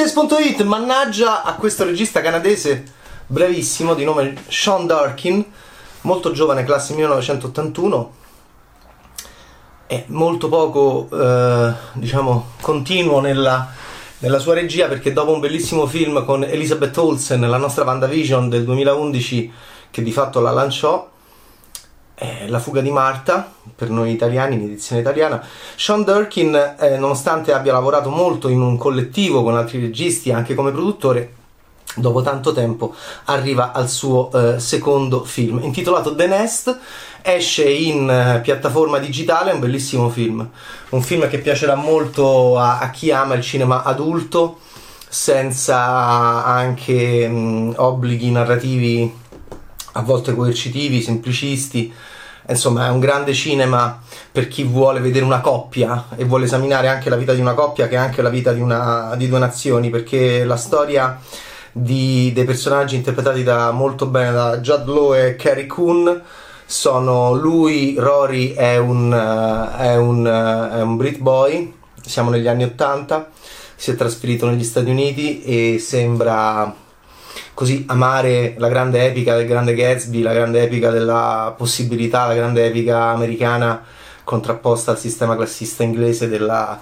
Frettes.it, mannaggia a questo regista canadese bravissimo di nome Sean Darkin, molto giovane, classe 1981 è molto poco, eh, diciamo, continuo nella, nella, sua regia perché dopo un bellissimo film con Elizabeth Olsen, la nostra WandaVision del 2011, che di fatto la lanciò, eh, La fuga di Marta, per noi italiani, in edizione italiana. Sean Durkin, eh, nonostante abbia lavorato molto in un collettivo con altri registi, anche come produttore, dopo tanto tempo arriva al suo eh, secondo film, intitolato The Nest, esce in eh, piattaforma digitale, è un bellissimo film, un film che piacerà molto a, a chi ama il cinema adulto, senza anche mh, obblighi narrativi a volte coercitivi, semplicisti, insomma è un grande cinema per chi vuole vedere una coppia e vuole esaminare anche la vita di una coppia che è anche la vita di, una, di due nazioni perché la storia di, dei personaggi interpretati da, molto bene da Judd Law e Carrie Coon sono lui, Rory è un, è un, è un Brit boy, siamo negli anni 80, si è trasferito negli Stati Uniti e sembra così amare la grande epica del grande Gatsby, la grande epica della possibilità, la grande epica americana contrapposta al sistema classista inglese della,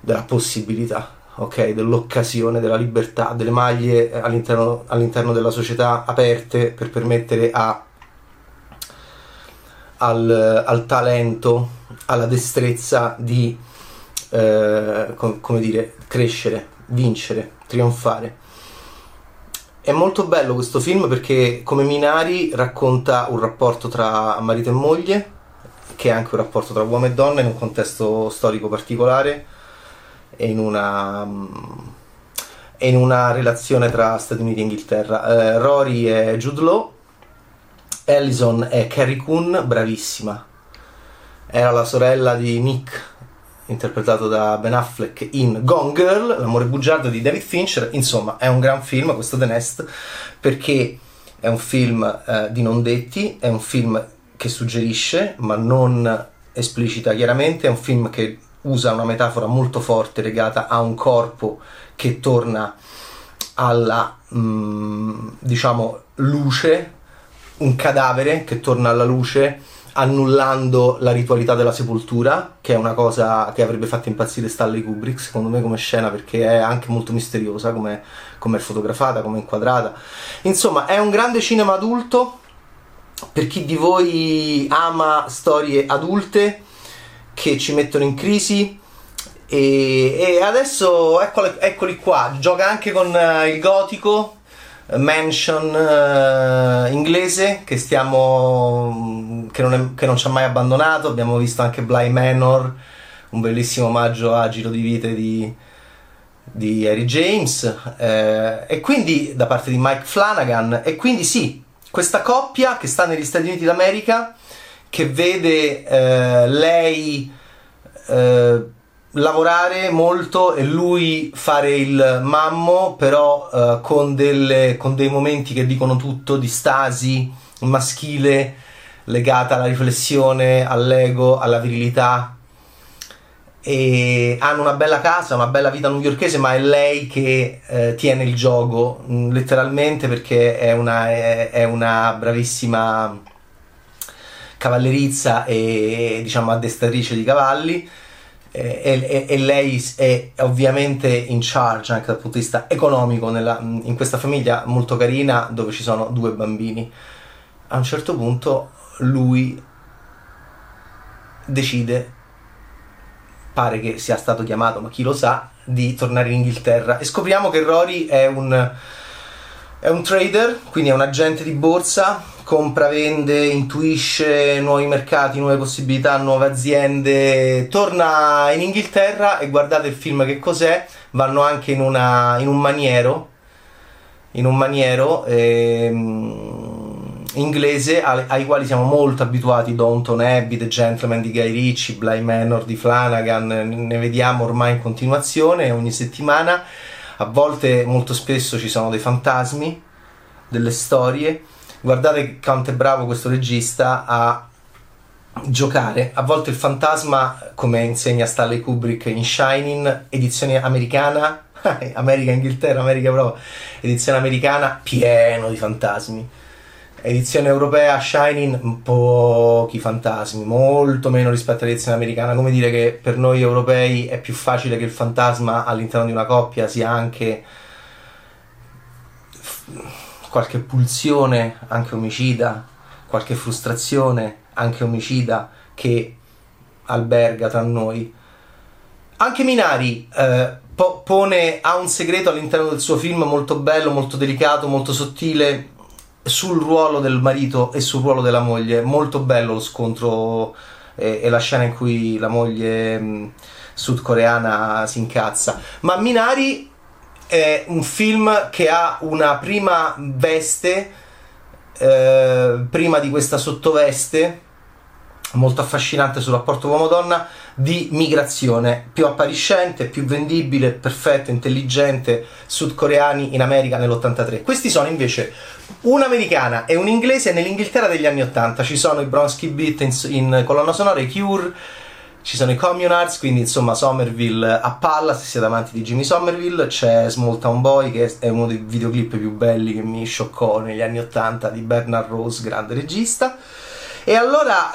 della possibilità, ok? Dell'occasione, della libertà, delle maglie all'interno, all'interno della società aperte per permettere a, al, al, talento, alla destrezza di, eh, com- come dire, crescere, vincere, trionfare. È molto bello questo film perché come Minari racconta un rapporto tra marito e moglie, che è anche un rapporto tra uomo e donna in un contesto storico particolare e in una, in una relazione tra Stati Uniti e Inghilterra. Eh, Rory è Jude Law, Allison è Carrie Coon, bravissima. Era la sorella di Nick interpretato da Ben Affleck in Gone Girl, L'amore bugiardo di David Fincher. Insomma, è un gran film questo The Nest perché è un film eh, di non detti, è un film che suggerisce ma non esplicita chiaramente, è un film che usa una metafora molto forte legata a un corpo che torna alla mh, mm, diciamo luce, un cadavere che torna alla luce annullando la ritualità della sepoltura, che è una cosa che avrebbe fatto impazzire Stanley Kubrick, secondo me come scena, perché è anche molto misteriosa come è fotografata, come è inquadrata. Insomma, è un grande cinema adulto, per chi di voi ama storie adulte che ci mettono in crisi. E, e adesso eccoli, eccoli qua, gioca anche con uh, il gotico, mansion uh, inglese che stiamo che non, è, che non, ci ha mai abbandonato. Abbiamo visto anche Bly Manor un bellissimo omaggio a Giro di Vite di, di Harry James. Eh, e quindi da parte di Mike Flanagan. E quindi sì questa coppia che sta negli Stati Uniti d'America che vede eh, lei eh, lavorare molto e lui fare il mammo, però uh, con, delle, con, dei momenti che dicono tutto di stasi maschile legata alla riflessione, all'ego, alla virilità. E hanno una bella casa, una bella vita newyorkese, ma è lei che eh, tiene il gioco mm, letteralmente perché è una, è, è una bravissima cavallerizza e diciamo addestratrice di cavalli e, e, e, lei è ovviamente in charge anche dal punto di vista economico nella, in questa famiglia molto carina dove ci sono due bambini. A un certo punto lui decide, pare che sia stato chiamato, ma chi lo sa, di tornare in Inghilterra e scopriamo che Rory è un, è un trader, quindi è un agente di borsa compra, vende, intuisce nuovi mercati, nuove possibilità, nuove aziende, torna in Inghilterra e guardate il film che cos'è, vanno anche in, una, in un maniero, in un maniero ehm, inglese ai, ai, quali siamo molto abituati, Downton Abbey, The Gentleman di Guy Ritchie, Bly Manor di Flanagan, ne vediamo ormai in continuazione ogni settimana, a volte molto spesso ci sono dei fantasmi, delle storie guardate quanto è bravo questo regista a giocare. A volte il fantasma, come insegna Stanley Kubrick in Shining, edizione americana, America Inghilterra, America Pro, edizione americana pieno di fantasmi. Edizione europea Shining pochi fantasmi, molto meno rispetto all'edizione americana, come dire che per noi europei è più facile che il fantasma all'interno di una coppia sia anche qualche pulsione, anche omicida, qualche frustrazione, anche omicida, che alberga tra noi. Anche Minari eh, po- pone, ha un segreto all'interno del suo film molto bello, molto delicato, molto sottile sul ruolo del marito e sul ruolo della moglie. Molto bello lo scontro e, e la scena in cui la moglie mh, sudcoreana si incazza. Ma Minari è un film che ha una prima veste, eh, prima di questa sottoveste molto affascinante sul rapporto uomo-donna di migrazione più appariscente, più vendibile, perfetto, intelligente, sudcoreani in America nell'83. Questi sono invece un'americana e un inglese nell'Inghilterra degli anni 80. Ci sono i Bronsky Beat in, in colonna sonora, i Cure, ci sono i Communards, quindi insomma Somerville a palla, se siete amanti di Jimmy Somerville, c'è Small Town Boy che è uno dei videoclip più belli che mi scioccò negli anni 80 di Bernard Rose, grande regista. E allora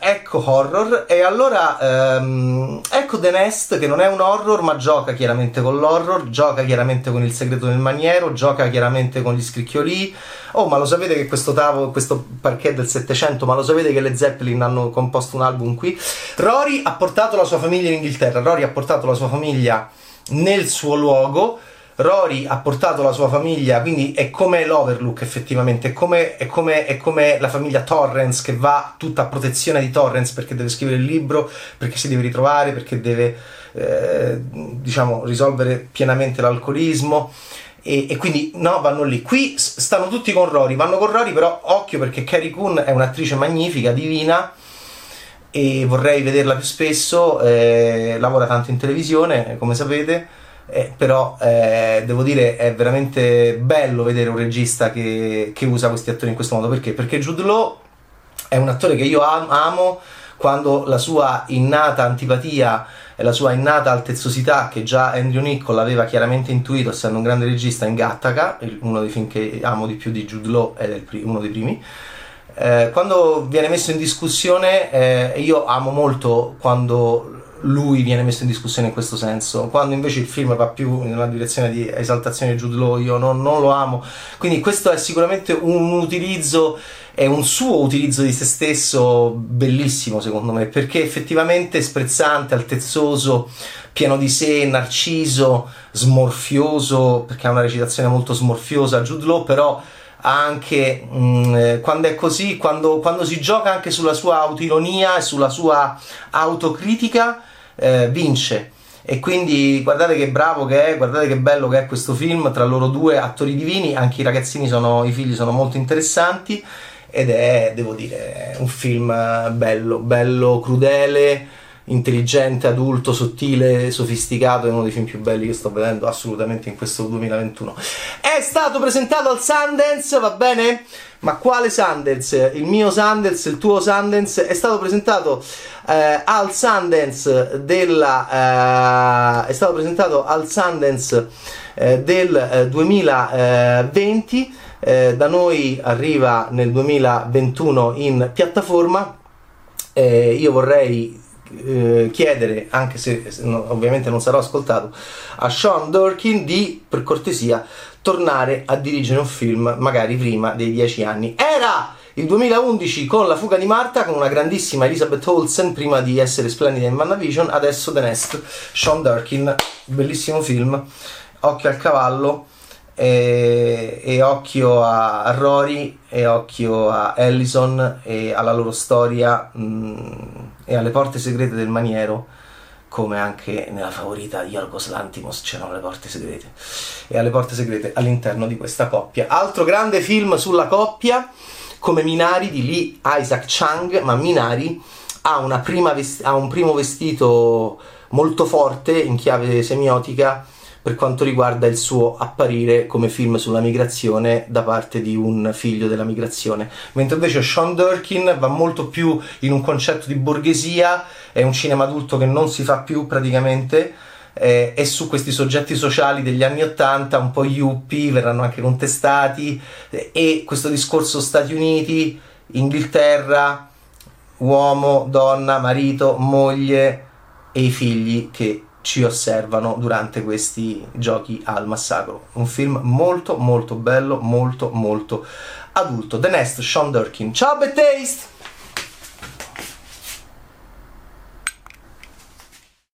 eh, ecco horror, e allora ehm, ecco The Nest che non è un horror ma gioca chiaramente con l'horror, gioca chiaramente con il segreto del maniero, gioca chiaramente con gli scricchioli. Oh, ma lo sapete che questo tavolo, questo parquet del 700, ma lo sapete che le Zeppelin hanno composto un album qui? Rory ha portato la sua famiglia in Inghilterra, Rory ha portato la sua famiglia nel suo luogo Rory ha portato la sua famiglia, quindi è come l'Overlook effettivamente, è come, è, come, è come, la famiglia Torrens che va tutta a protezione di Torrens perché deve scrivere il libro, perché si deve ritrovare, perché deve eh, diciamo risolvere pienamente l'alcolismo. E, e, quindi no, vanno lì. Qui stanno tutti con Rory, vanno con Rory, però occhio perché Carrie Coon è un'attrice magnifica, divina e vorrei vederla più spesso. Eh, lavora tanto in televisione, come sapete eh, però eh, devo dire è veramente bello vedere un regista che, che, usa questi attori in questo modo perché? Perché Jude Law è un attore che io am- amo quando la sua innata antipatia e la sua innata altezzosità che già Andrew Niccol aveva chiaramente intuito essendo un grande regista in Gattaca uno dei film che amo di più di Jude Law è uno dei primi eh, quando viene messo in discussione eh, io amo molto quando lui viene messo in discussione in questo senso, quando invece il film va più nella direzione di esaltazione di Jude Law, io non, non lo amo. Quindi questo è sicuramente un utilizzo è un suo utilizzo di se stesso bellissimo secondo me perché effettivamente sprezzante, altezzoso, pieno di sé, narciso, smorfioso perché ha una recitazione molto smorfiosa Jude Law però anche mh, mm, eh, quando è così, quando, quando, si gioca anche sulla sua autoironia e sulla sua autocritica, eh, vince. E quindi guardate che bravo che è, guardate che bello che è questo film, tra loro due attori divini, anche i ragazzini sono, i figli sono molto interessanti ed è, devo dire, un film bello, bello, crudele, intelligente, adulto, sottile, sofisticato, è uno dei film più belli che sto vedendo assolutamente in questo 2021. È stato presentato al Sundance, va bene? Ma quale Sundance? Il mio Sundance, il tuo Sundance? È stato presentato eh, al Sundance della eh, è stato presentato al Sundance eh, del 2020 eh, eh, da noi arriva nel 2021 in piattaforma eh, io vorrei eh, chiedere, anche se ovviamente non sarò ascoltato, a Sean Durkin di, per cortesia, tornare a dirigere un film magari prima dei dieci anni. Era il 2011 con La fuga di Marta, con una grandissima Elizabeth Olsen, prima di essere splendida in WandaVision, adesso The Nest, Sean Durkin, bellissimo film, Occhio al cavallo, e, e, occhio a, Rory e occhio a Ellison e alla loro storia mh, mm, e alle porte segrete del maniero come anche nella favorita di Yorgos Lantimos c'erano le porte segrete e alle porte segrete all'interno di questa coppia. Altro grande film sulla coppia come Minari di Lee Isaac Chang ma Minari ha, vest- ha un primo vestito molto forte in chiave semiotica per quanto riguarda il suo apparire come film sulla migrazione da parte di un figlio della migrazione, mentre invece Sean Durkin va molto più in un concetto di borghesia, è un cinema adulto che non si fa più praticamente, eh, e su questi soggetti sociali degli anni Ottanta, un po' yuppie, verranno anche contestati e questo discorso Stati Uniti, Inghilterra, uomo, donna, marito, moglie e i figli che ci osservano durante questi giochi al massacro. Un film molto molto bello, molto molto adulto. The Nest, Sean Durkin. Ciao Taste!